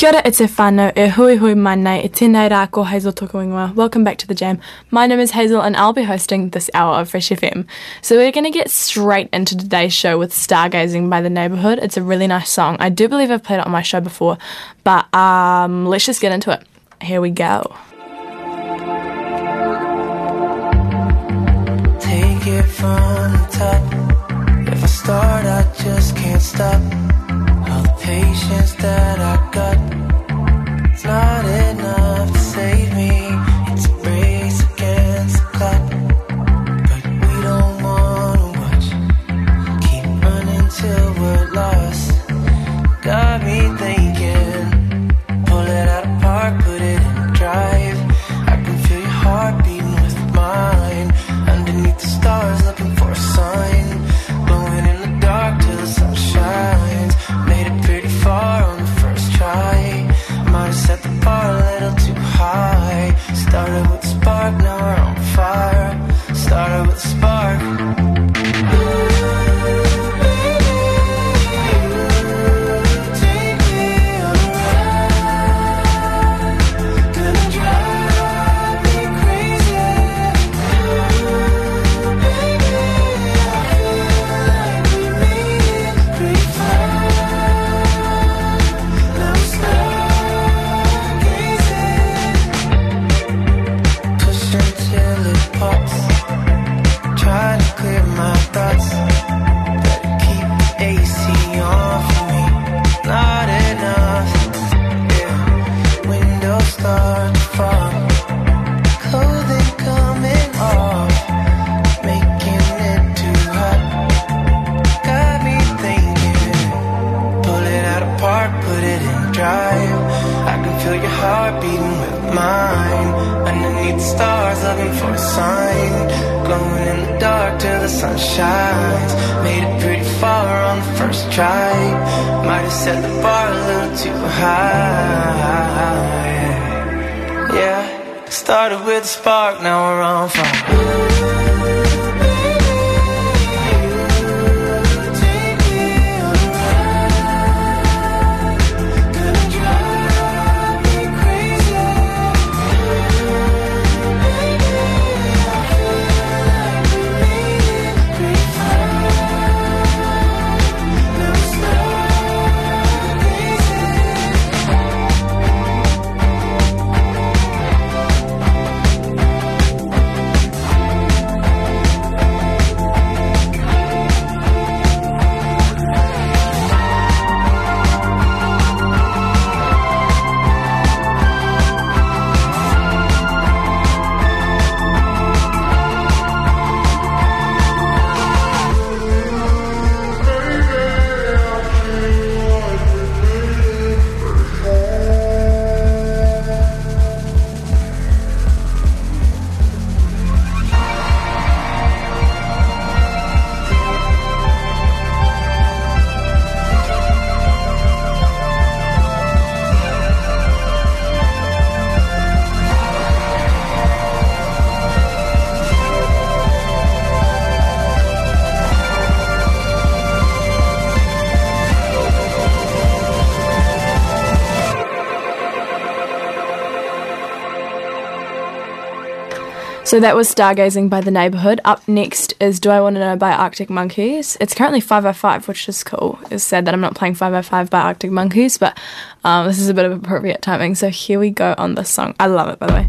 Kia ora, e te whānau, e hui hui mai nei, e tēnei rā ko Hazel Tokuingoa. Welcome back to the Jam. My name is Hazel and I'll be hosting this hour of Fresh FM. So we're going to get straight into today's show with Stargazing by The Neighbourhood. It's a really nice song. I do believe I've played it on my show before, but um, let's just get into it. Here we go. Take it from top. If I start, I just can't stop. Patience that I got, it's not enough to save me. It's a race against the clock, but we don't wanna watch. Keep running till we're lost. Got me thinking, pull it out of park, put it in drive. I can feel your heart beating with mine. Underneath the stars, looking for a sign. A little too high. Started with a spark, now we're on fire. Started with a spark. So that was Stargazing by The Neighbourhood. Up next is Do I Want to Know by Arctic Monkeys. It's currently 505, which is cool. It's sad that I'm not playing 505 by Arctic Monkeys, but um, this is a bit of appropriate timing. So here we go on this song. I love it, by the way.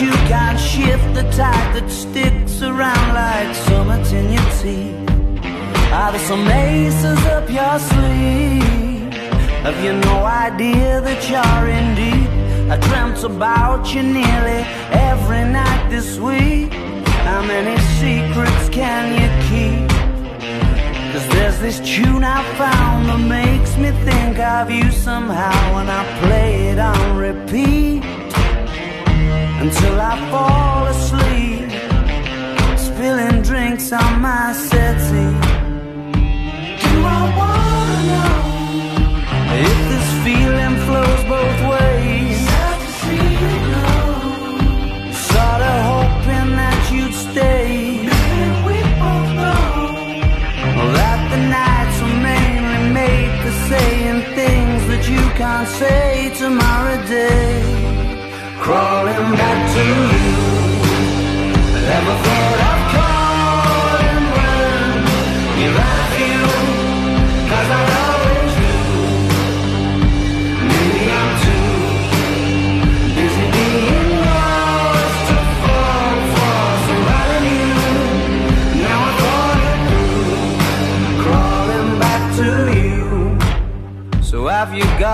You can't shift the tide that sticks around like summits in your teeth? Are there some aces up your sleeve? Have you no idea that you're in deep? I dreamt about you nearly every night this week. How many secrets can you keep? Cause there's this tune I found that makes me think of you somehow when I play it on repeat until I fall asleep, spilling drinks on my settee.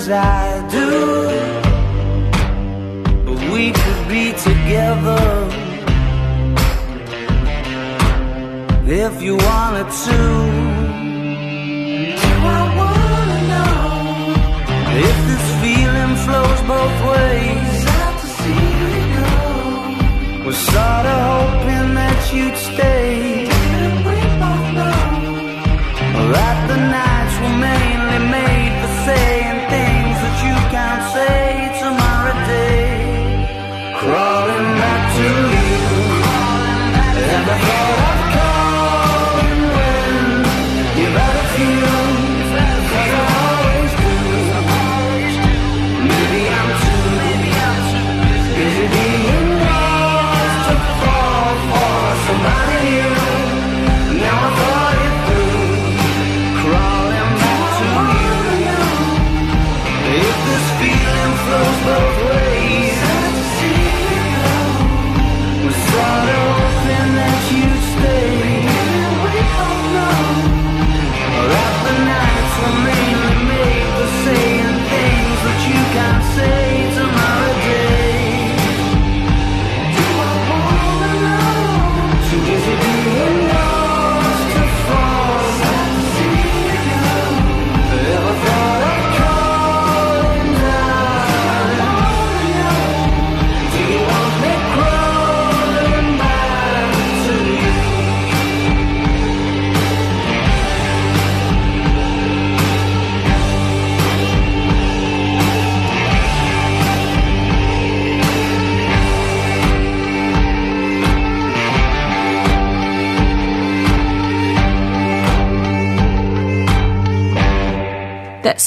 as I do we could be together if you wanted to. Do I wanna know if this feeling flows both ways. Out to see you go. Was sorta hoping that you'd stay. We both know that the nights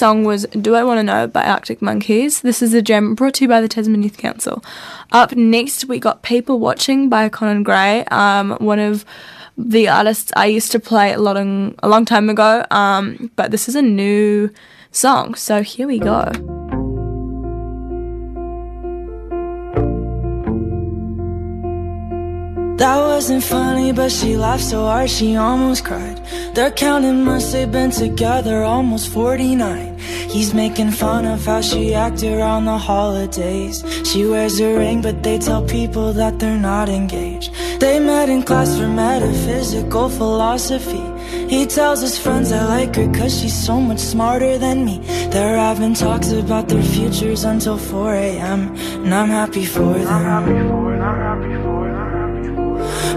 song was Do I Want to Know by Arctic Monkeys. This is a gem brought to you by the Tasman Youth Council. Up next, we got People Watching by Conan Gray, um, one of the artists I used to play a lot in, a long time ago, um, but this is a new song, so here we go. That wasn't funny, but she laughed so hard she almost cried. They're counting months they've been together, almost 49. He's making fun of how she acted around the holidays. She wears a ring, but they tell people that they're not engaged. They met in class for metaphysical philosophy. He tells his friends I like her cause she's so much smarter than me. They're having talks about their futures until 4 a.m. And I'm happy for them.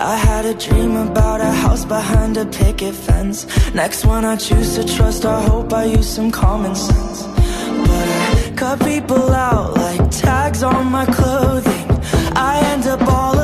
I had a dream about a house behind a picket fence. Next one I choose to trust, I hope I use some common sense. But I cut people out like tags on my clothing. I end up all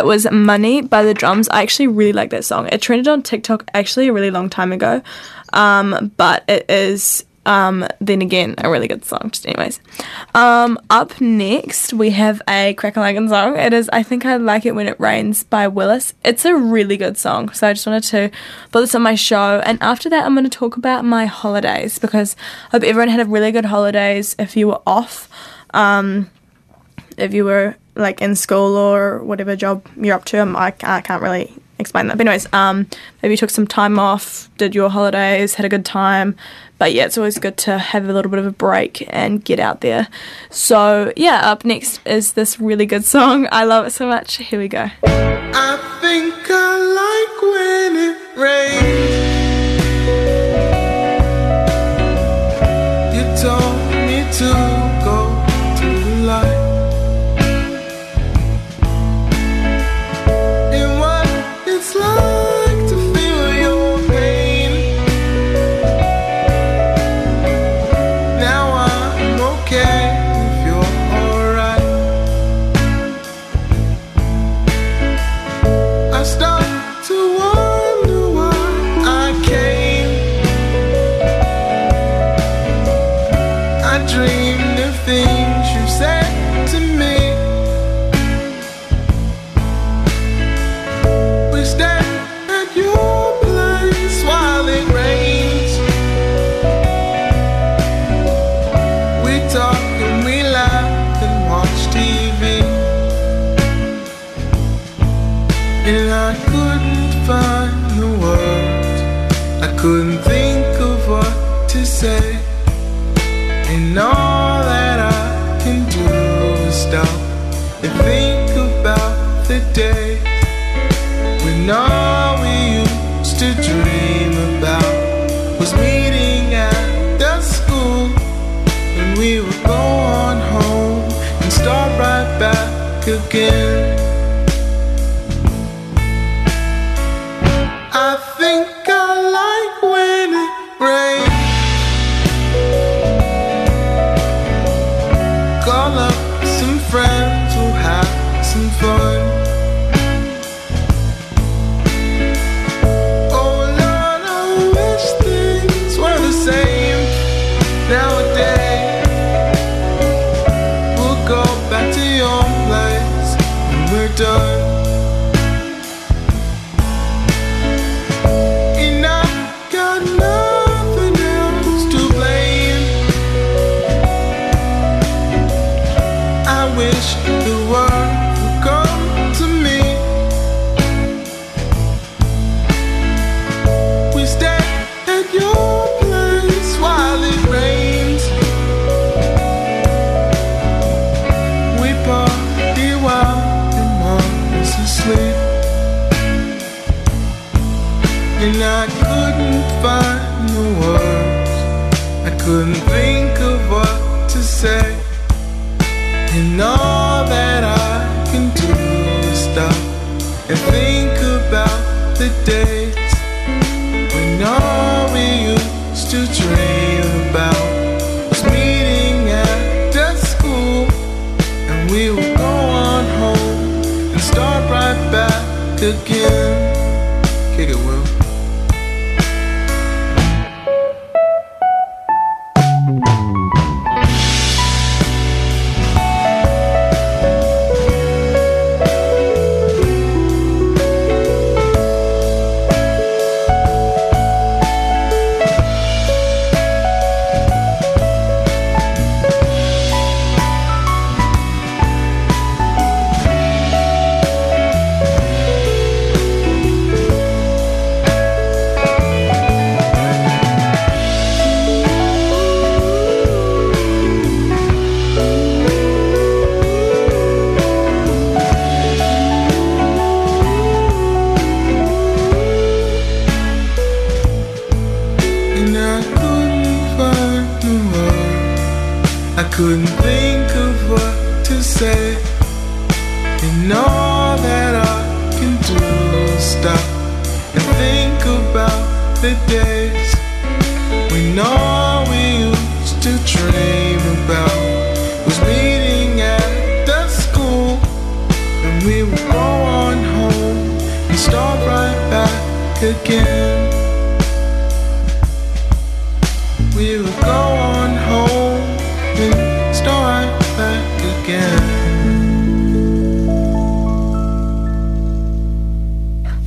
That was Money by the Drums. I actually really like that song. It trended on TikTok actually a really long time ago, um, but it is um, then again a really good song. Just anyways, um, up next we have a Crackalagan song. It is I think I like it when it rains by Willis. It's a really good song. So I just wanted to put this on my show. And after that, I'm going to talk about my holidays because I hope everyone had a really good holidays. If you were off. Um, if you were like in school or whatever job you're up to. I, I can't really explain that. But anyways, um, maybe you took some time off, did your holidays, had a good time. But yeah, it's always good to have a little bit of a break and get out there. So yeah, up next is this really good song. I love it so much. Here we go. I think I like when it rains.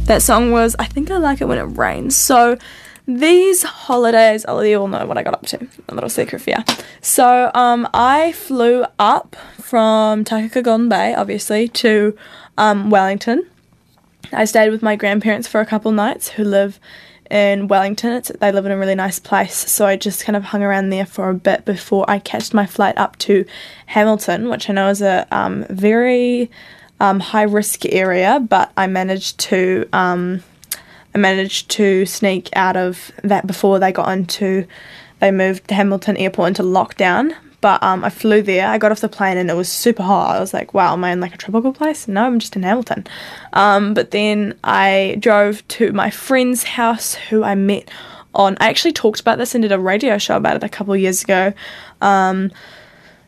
That song was I think I like it when it rains. So these holidays, oh you all know what I got up to. A little secret for you. So um I flew up from Takaka Golden Bay, obviously, to um, Wellington. I stayed with my grandparents for a couple nights who live in Wellington. It's, they live in a really nice place, so I just kind of hung around there for a bit before I catched my flight up to Hamilton, which I know is a um, very um, high risk area, but I managed to um, I managed to sneak out of that before they got into they moved Hamilton Airport into lockdown. But um, I flew there. I got off the plane and it was super hot. I was like, "Wow, am I in like a tropical place?" No, I'm just in Hamilton. Um, but then I drove to my friend's house, who I met on. I actually talked about this and did a radio show about it a couple of years ago.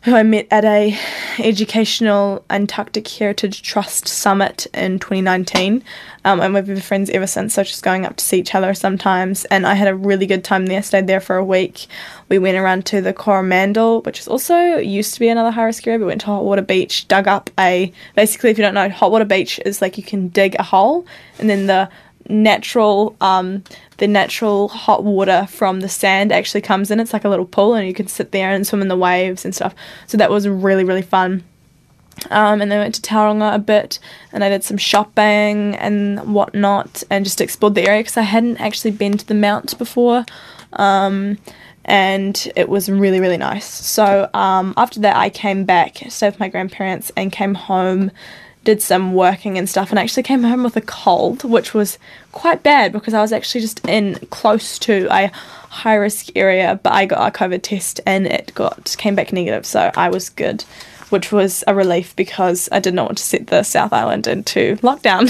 Who I met at a educational Antarctic Heritage Trust summit in 2019, um, and we've been friends ever since. So just going up to see each other sometimes, and I had a really good time there. Stayed there for a week. We went around to the Coromandel, which is also used to be another high risk area. We went to Hot Water Beach, dug up a basically, if you don't know, Hot Water Beach is like you can dig a hole, and then the natural um, the natural hot water from the sand actually comes in. It's like a little pool and you can sit there and swim in the waves and stuff. So that was really really fun. Um, and then went to Tauranga a bit and I did some shopping and whatnot and just explored the area because I hadn't actually been to the Mount before. Um, and it was really really nice. So um, after that I came back stayed with my grandparents and came home did some working and stuff and actually came home with a cold, which was quite bad because I was actually just in close to a high risk area, but I got a COVID test and it got came back negative, so I was good. Which was a relief because I did not want to set the South Island into lockdown.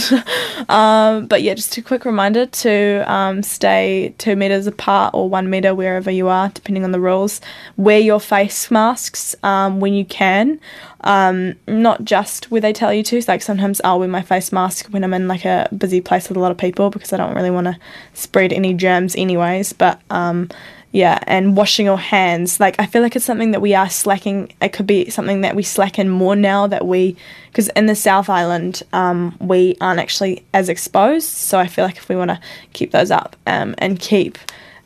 um, but yeah, just a quick reminder to um, stay two meters apart or one meter wherever you are, depending on the rules. Wear your face masks um, when you can um, not just where they tell you to. Like sometimes I'll wear my face mask when I'm in like a busy place with a lot of people because I don't really want to spread any germs, anyways. But um, yeah, and washing your hands. Like I feel like it's something that we are slacking. It could be something that we slacken more now that we, because in the South Island, um, we aren't actually as exposed. So I feel like if we want to keep those up um, and keep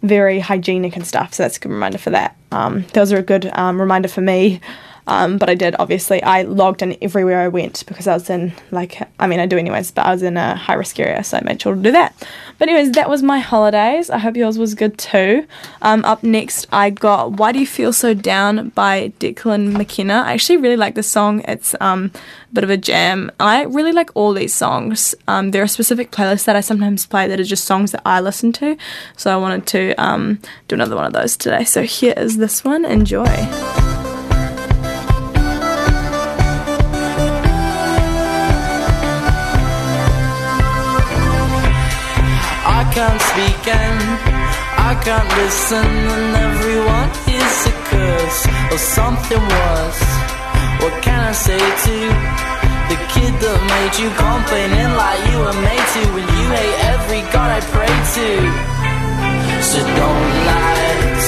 very hygienic and stuff, so that's a good reminder for that. Um, those are a good um, reminder for me. Um, but I did obviously. I logged in everywhere I went because I was in like I mean I do anyways, but I was in a high risk area, so I made sure to do that. But anyways, that was my holidays. I hope yours was good too. Um, up next, I got "Why Do You Feel So Down" by Declan McKenna. I actually really like this song. It's um, a bit of a jam. I really like all these songs. Um, there are specific playlists that I sometimes play that are just songs that I listen to. So I wanted to um, do another one of those today. So here is this one. Enjoy. Can't listen and everyone is a curse or something worse. What can I say to the kid that made you complaining like you were made to when you hate every god I pray to? So don't lie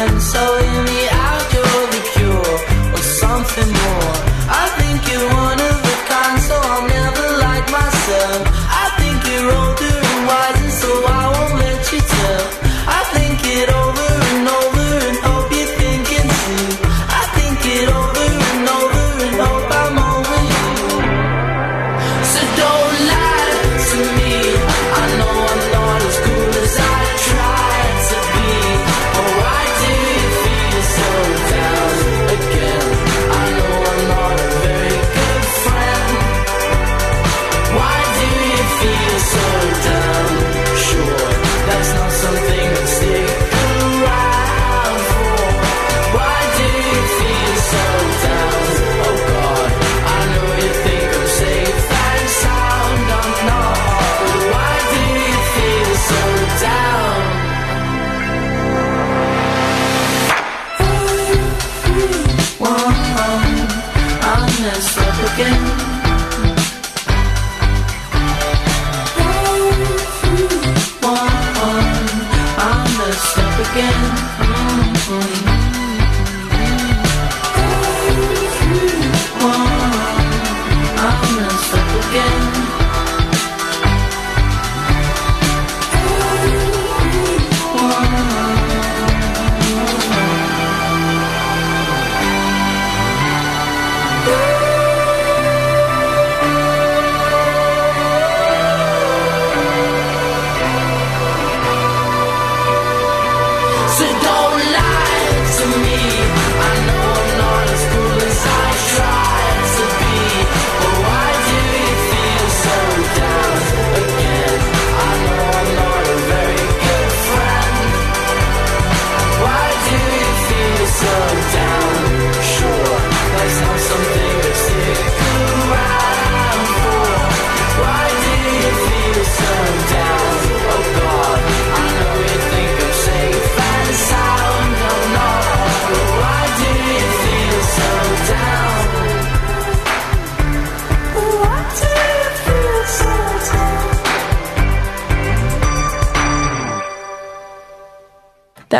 speaking, so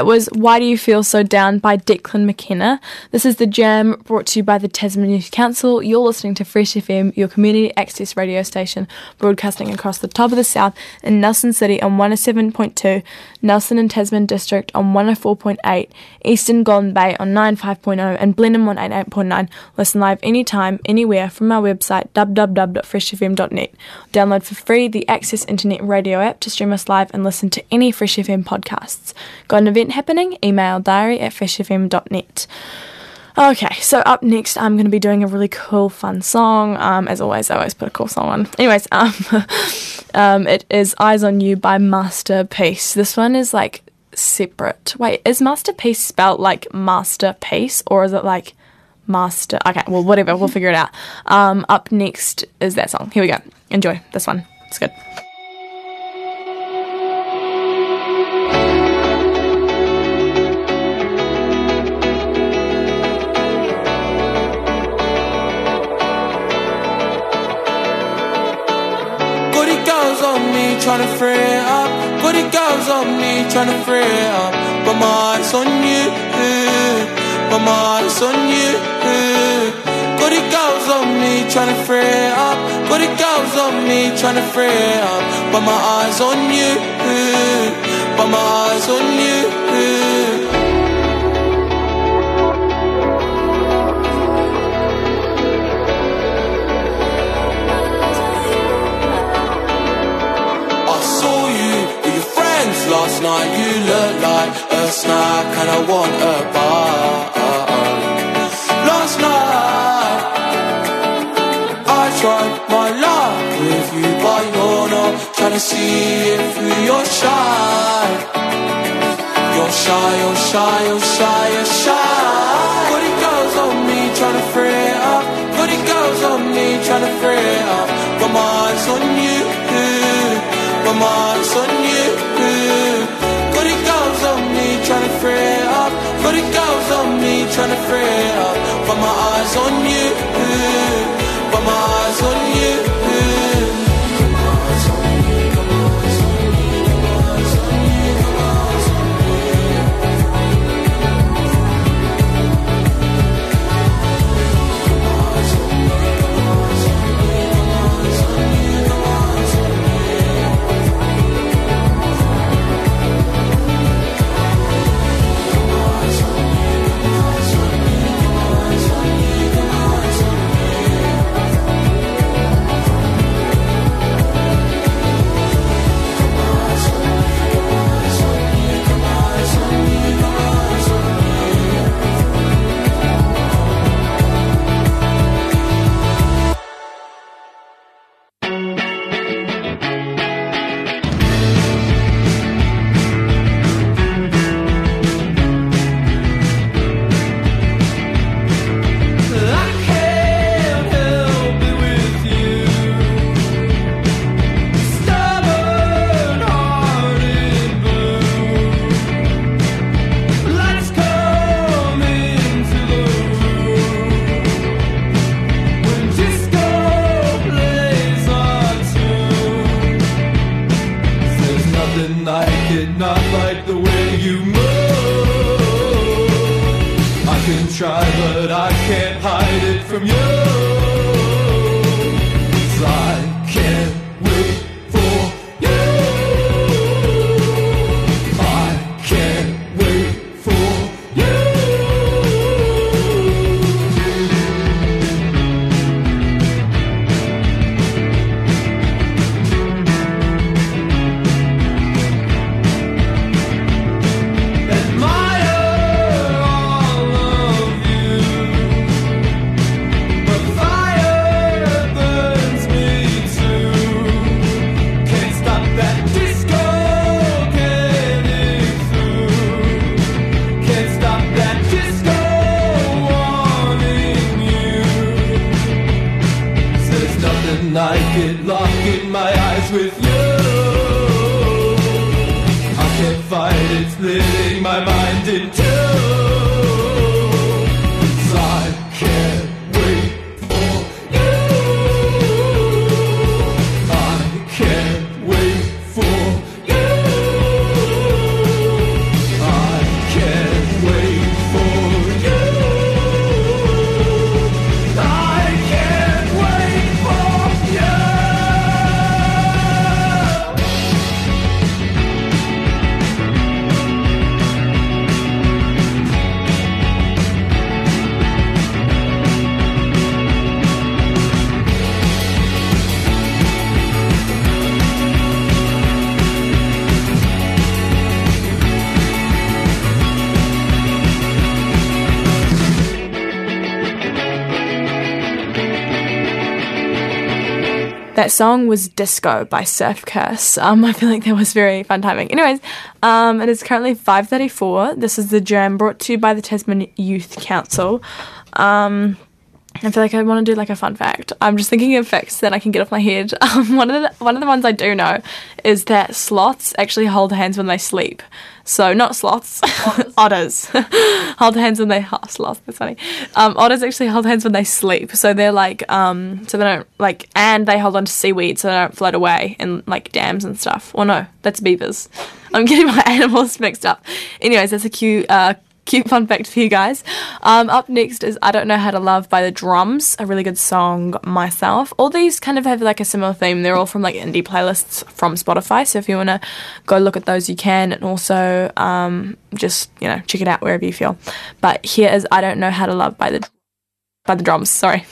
That was Why Do You Feel So Down by Declan McKenna. This is the Jam brought to you by the Tasman Youth Council. You're listening to Fresh FM, your community access radio station, broadcasting across the top of the south in Nelson City on 107.2, Nelson and Tasman District on 104.8, Eastern Golden Bay on 95.0, and Blenheim on 88.9. Listen live anytime, anywhere from our website www.freshfm.net. Download for free the Access Internet Radio app to stream us live and listen to any Fresh FM podcasts. Got an event happening? Email diary at freshfm.net. Okay, so up next, I'm going to be doing a really cool, fun song. Um, as always, I always put a cool song on. Anyways, um, um, it is Eyes on You by Masterpiece. This one is like separate. Wait, is Masterpiece spelled like masterpiece or is it like master? Okay, well, whatever, we'll figure it out. Um, up next is that song. Here we go. Enjoy this one. It's good. Trying to free it up. Goody girls on me trying to free it up. But my eyes on you. But my eyes on you. Goody girls on me trying to free it up. Goody girls on me trying to free it up. But my eyes on you. But my eyes on you. Last night. You look like a snack, and I want a bite. Last night, I tried my luck with you, but you're not trying to see it through your shy. You're shy, you're shy, you're shy, you're shy. Goody girls on me trying to free it up. Goody girls on me trying to free it up. But my eyes on you. But my eyes on you. Free up. Goody girls on me trying to free up. But my eyes on you. But my eyes on you. something I did not like the way you move. I can try, but I can't hide it from you. I can't. That song was Disco by Surf Curse. Um, I feel like that was very fun timing. Anyways, um, it is currently 5.34. This is the jam brought to you by the Tasman Youth Council. Um, I feel like I want to do like a fun fact. I'm just thinking of facts that I can get off my head. Um, one of the one of the ones I do know is that sloths actually hold hands when they sleep. So not sloths, otters hold hands when they oh, sloths. That's funny. Um, otters actually hold hands when they sleep. So they're like um, so they don't like and they hold on to seaweed so they don't float away in like dams and stuff. Or no, that's beavers. I'm getting my animals mixed up. Anyways, that's a cute. Uh, cute fun fact for you guys. Um, up next is I Don't Know How to Love by The Drums, a really good song myself. All these kind of have like a similar theme. They're all from like indie playlists from Spotify. So if you want to go look at those, you can. And also um, just, you know, check it out wherever you feel. But here is I Don't Know How to Love by The, by the Drums. Sorry.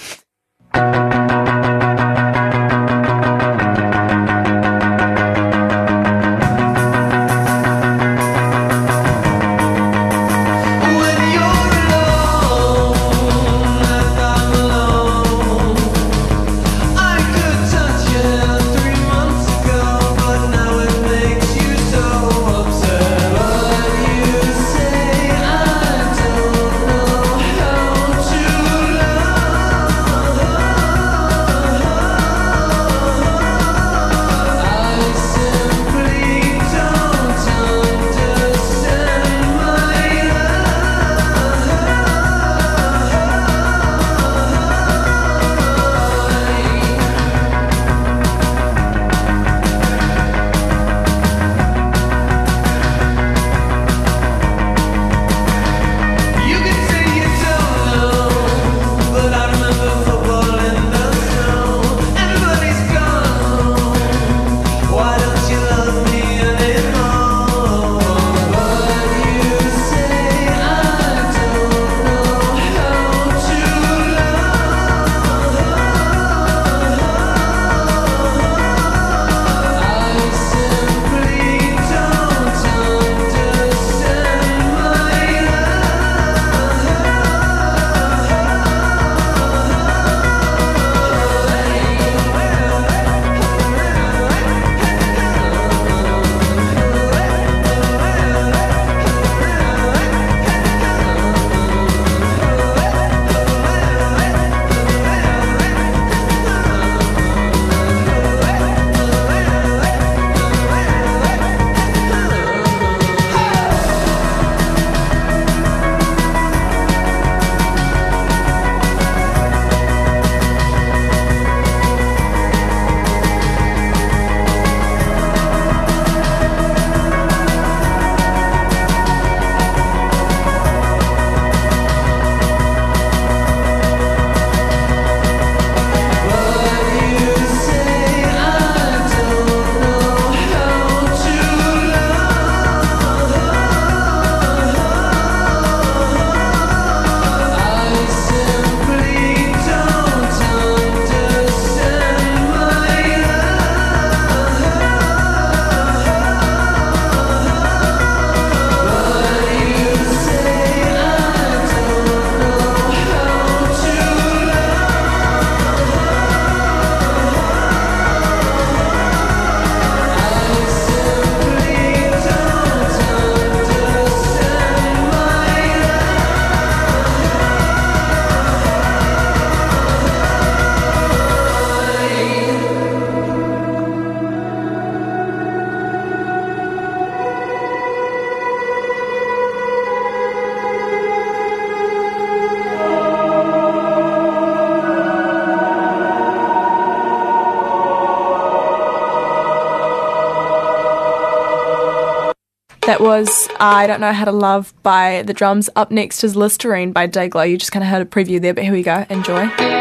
Was I Don't Know How to Love by The Drums. Up next is Listerine by Dayglow. You just kind of heard a preview there, but here we go. Enjoy.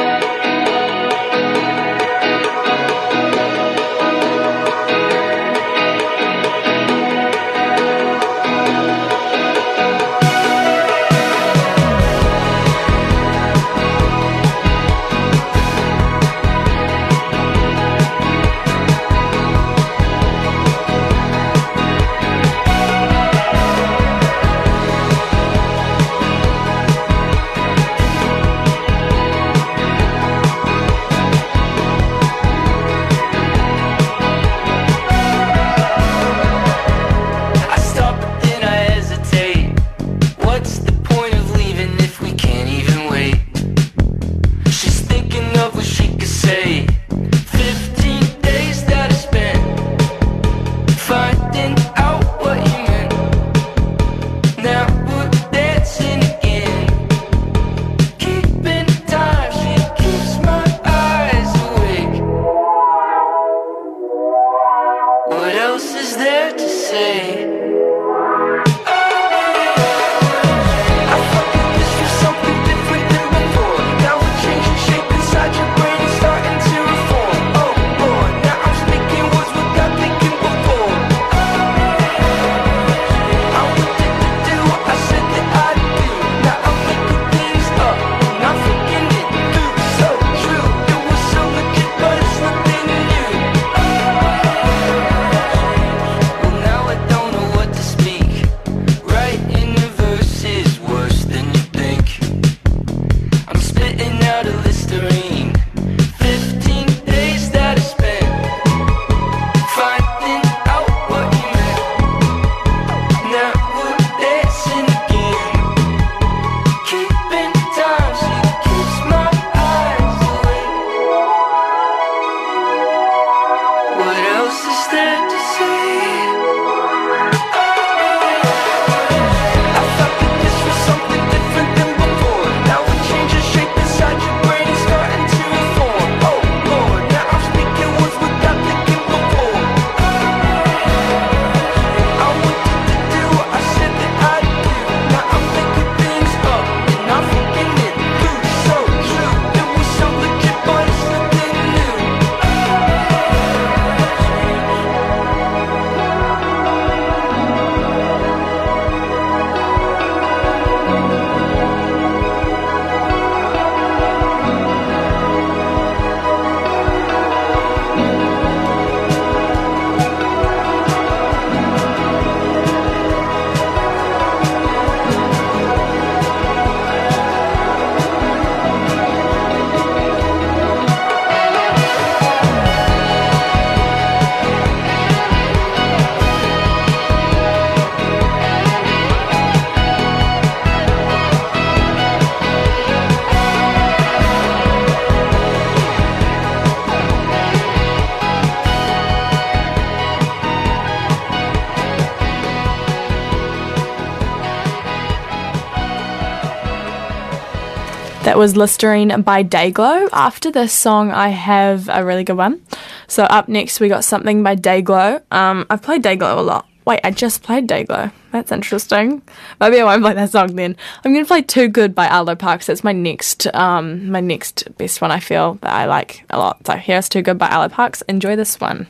Was Listerine by Dayglow. After this song, I have a really good one. So up next, we got something by Dayglow. Um, I've played Dayglow a lot. Wait, I just played Dayglow. That's interesting. Maybe I won't play that song then. I'm gonna play Too Good by Arlo Parks. That's my next, um, my next best one. I feel that I like a lot. So here's Too Good by Arlo Parks. Enjoy this one.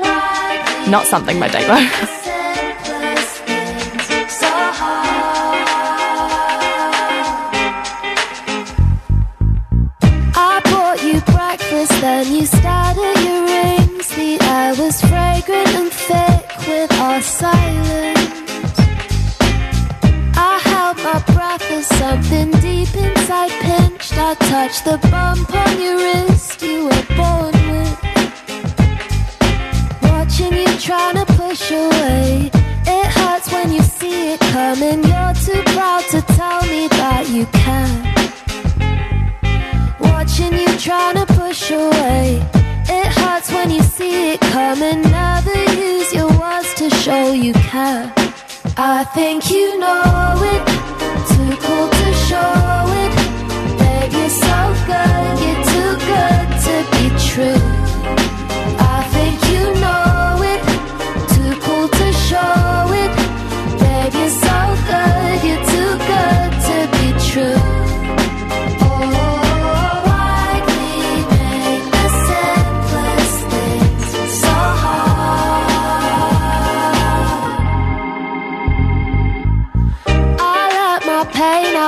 Not something by Dayglow. then you started your rings. The air was fragrant and thick with our silence. I held my breath as something deep inside pinched. I touched the bump on your wrist you were born with. Watching you trying to push away. It hurts when you see it coming. You're too proud to tell me that you can. Watching you trying to push away. It hurts when you see it coming. Never use your words to show you care. I think you know it. Too cool to show it. Babe, you're so good. You're too good to be true.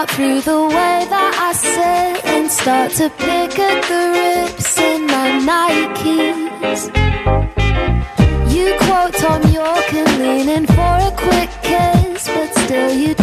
cut through the way that I sit and start to pick at the rips in my Nikes. You quote Thom Yorke and lean in for a quick kiss, but still you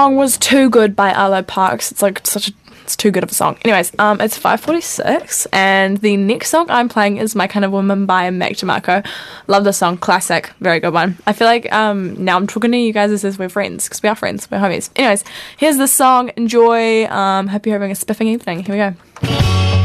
song was Too Good by Arlo Parks. It's like such a it's too good of a song. Anyways, um, it's 5:46, and the next song I'm playing is "My Kind of Woman" by Mac DeMarco. Love the song, classic, very good one. I feel like um, now I'm talking to you guys as if we're friends because we are friends, we're homies. Anyways, here's the song. Enjoy. Um, hope you're having a spiffing evening. Here we go.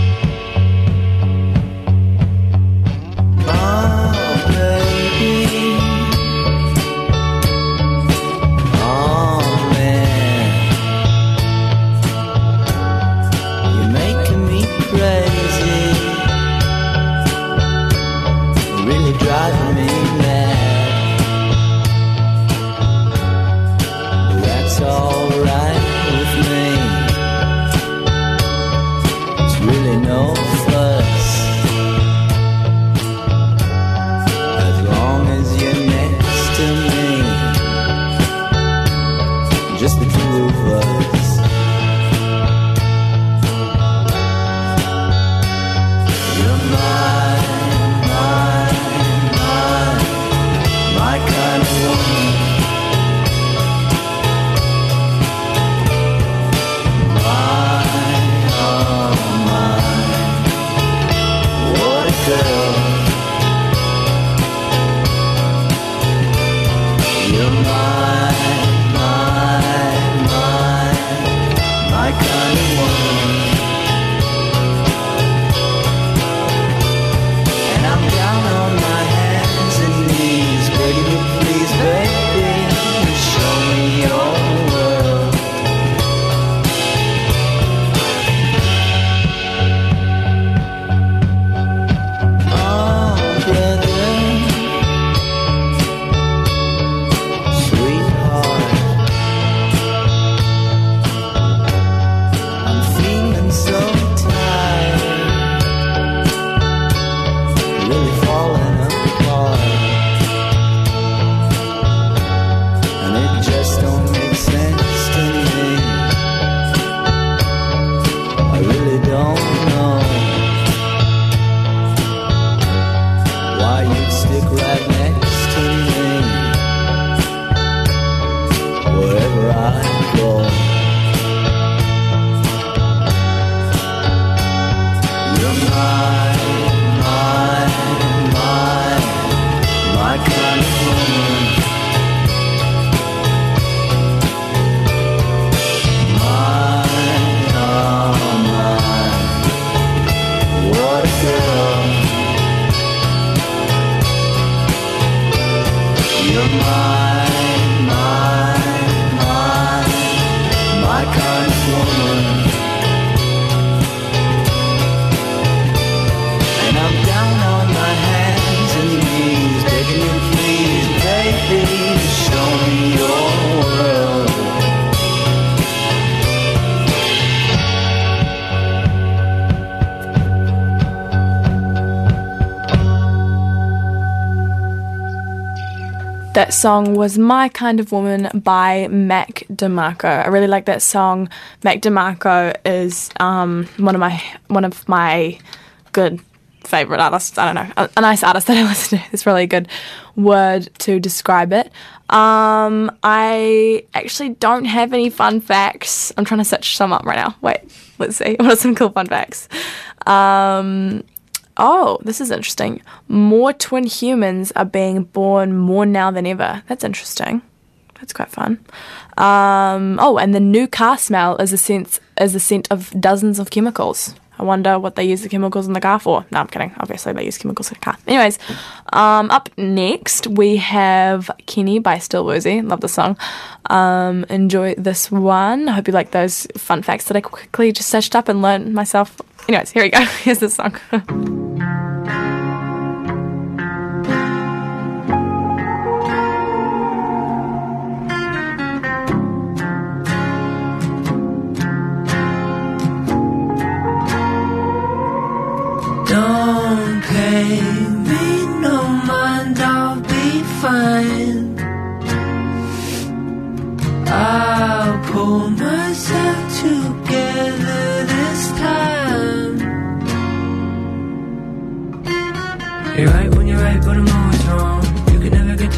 Song was My Kind of Woman by Mac DeMarco. I really like that song. Mac DeMarco is um, one of my one of my good favorite artists. I don't know, a, a nice artist that I listen to. It's really a good word to describe it. Um, I actually don't have any fun facts. I'm trying to search some up right now. Wait, let's see. What are some cool fun facts? Um, Oh, this is interesting. More twin humans are being born more now than ever. That's interesting. That's quite fun. Um, oh, and the new car smell is a sense is a scent of dozens of chemicals. I wonder what they use the chemicals in the car for. No, I'm kidding. Obviously, they use chemicals in the car. Anyways, um, up next we have Kenny by Still Woozy. Love the song. Um, enjoy this one. I hope you like those fun facts that I quickly just searched up and learned myself. Anyways, here we go. Here's the song. Don't pay me no mind, I'll be fine. I'll pull myself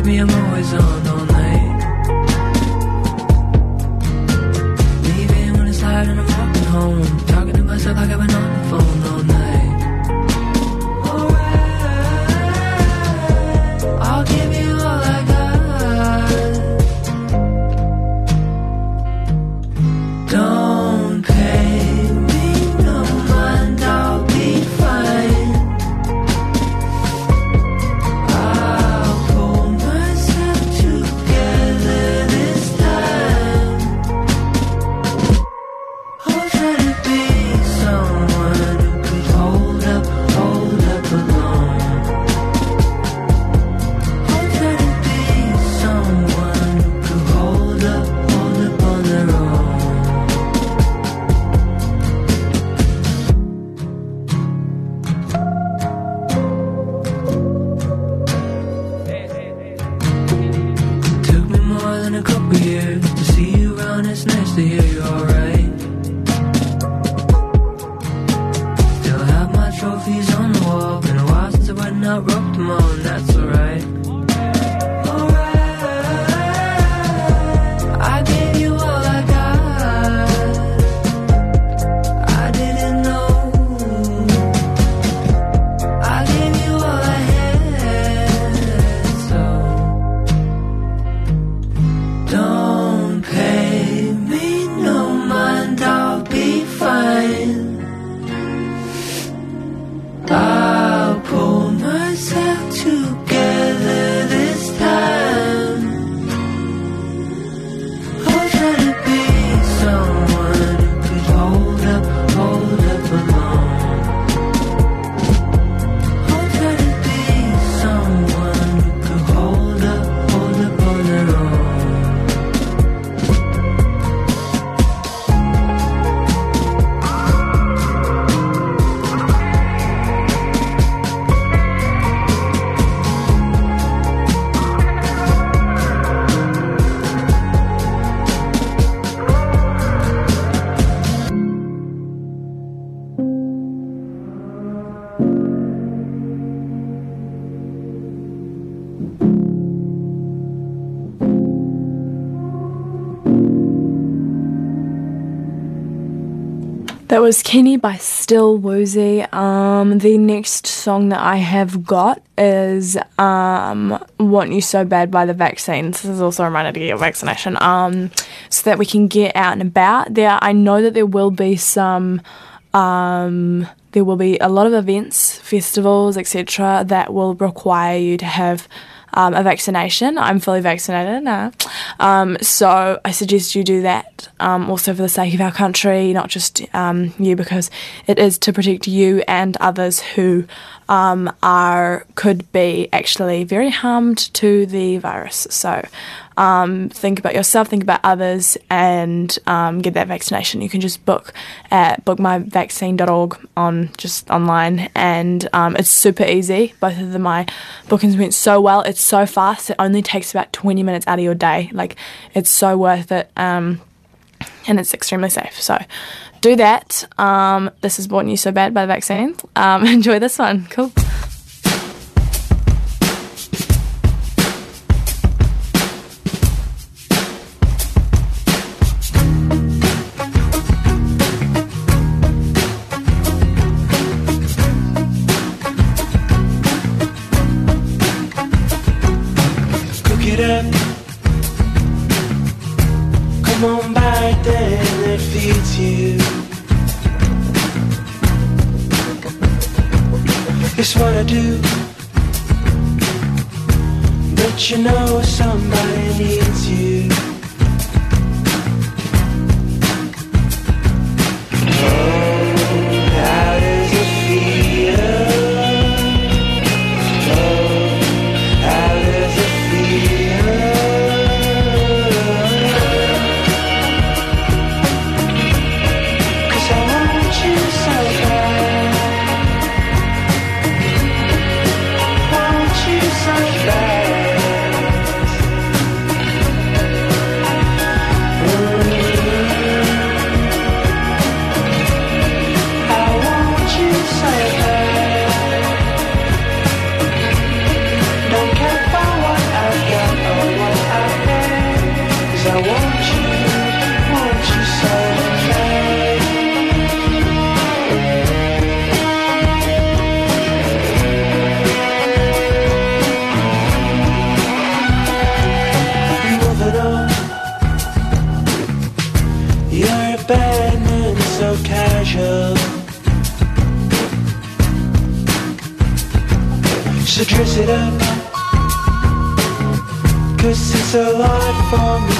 me, I'm always on was Kenny by Still Woozy. Um, the next song that I have got is um, Want You So Bad by the Vaccines. This is also a reminder to get your vaccination um, so that we can get out and about. There, I know that there will be some. Um, there will be a lot of events, festivals, etc., that will require you to have um, a vaccination. I'm fully vaccinated now. Um, so I suggest you do that um, also for the sake of our country, not just um, you, because it is to protect you and others who um, are could be actually very harmed to the virus. So um, think about yourself, think about others, and um, get that vaccination. You can just book at bookmyvaccine.org on just online, and um, it's super easy. Both of the, my bookings went so well. It's so fast. It only takes about 20 minutes out of your day. Like it's so worth it. Um, and it's extremely safe. So do that. Um, this is Born You So Bad by the vaccine. Um, enjoy this one. Cool. Do. But you know somebody needs it's a lot for me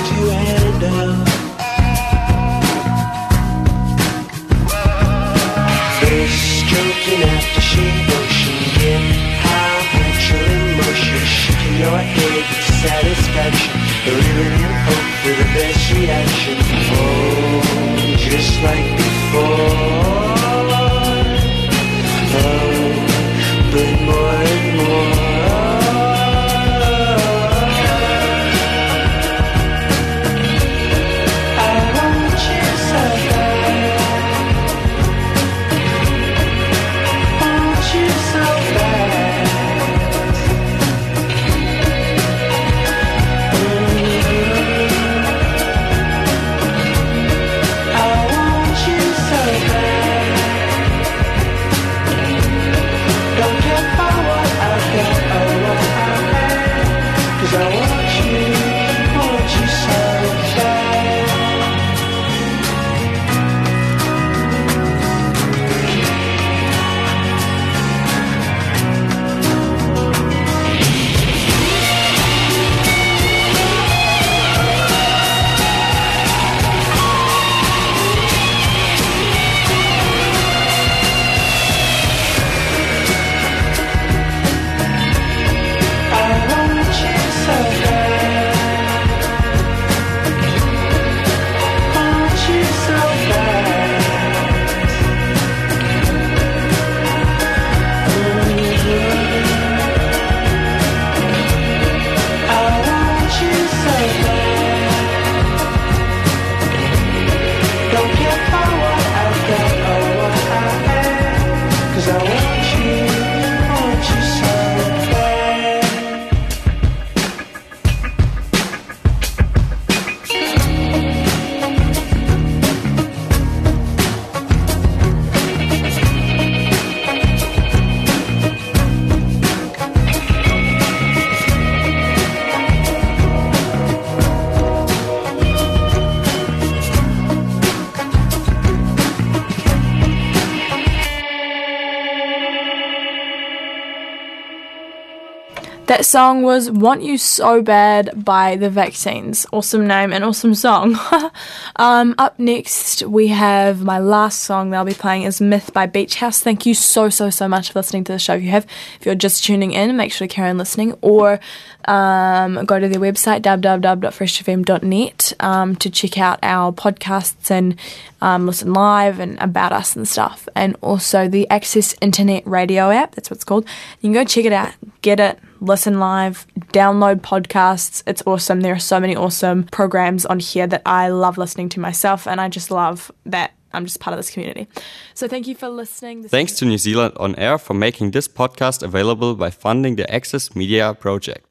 song was Want You So Bad by The Vaccines. Awesome name and awesome song. um, up next, we have my last song that I'll be playing is Myth by Beach House. Thank you so, so, so much for listening to the show. If you have, if you're just tuning in, make sure to carry on listening or um, go to their website, www.freshfm.net, um, to check out our podcasts and um, listen live and about us and stuff. And also the Access Internet Radio app, that's what it's called. You can go check it out, get it, listen live, download podcasts. It's awesome. There are so many awesome programs on here that I love listening to myself, and I just love that I'm just part of this community. So thank you for listening. This Thanks to New Zealand On Air for making this podcast available by funding the Access Media project.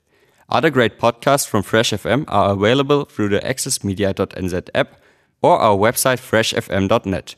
Other great podcasts from Fresh FM are available through the accessmedia.nz app or our website freshfm.net.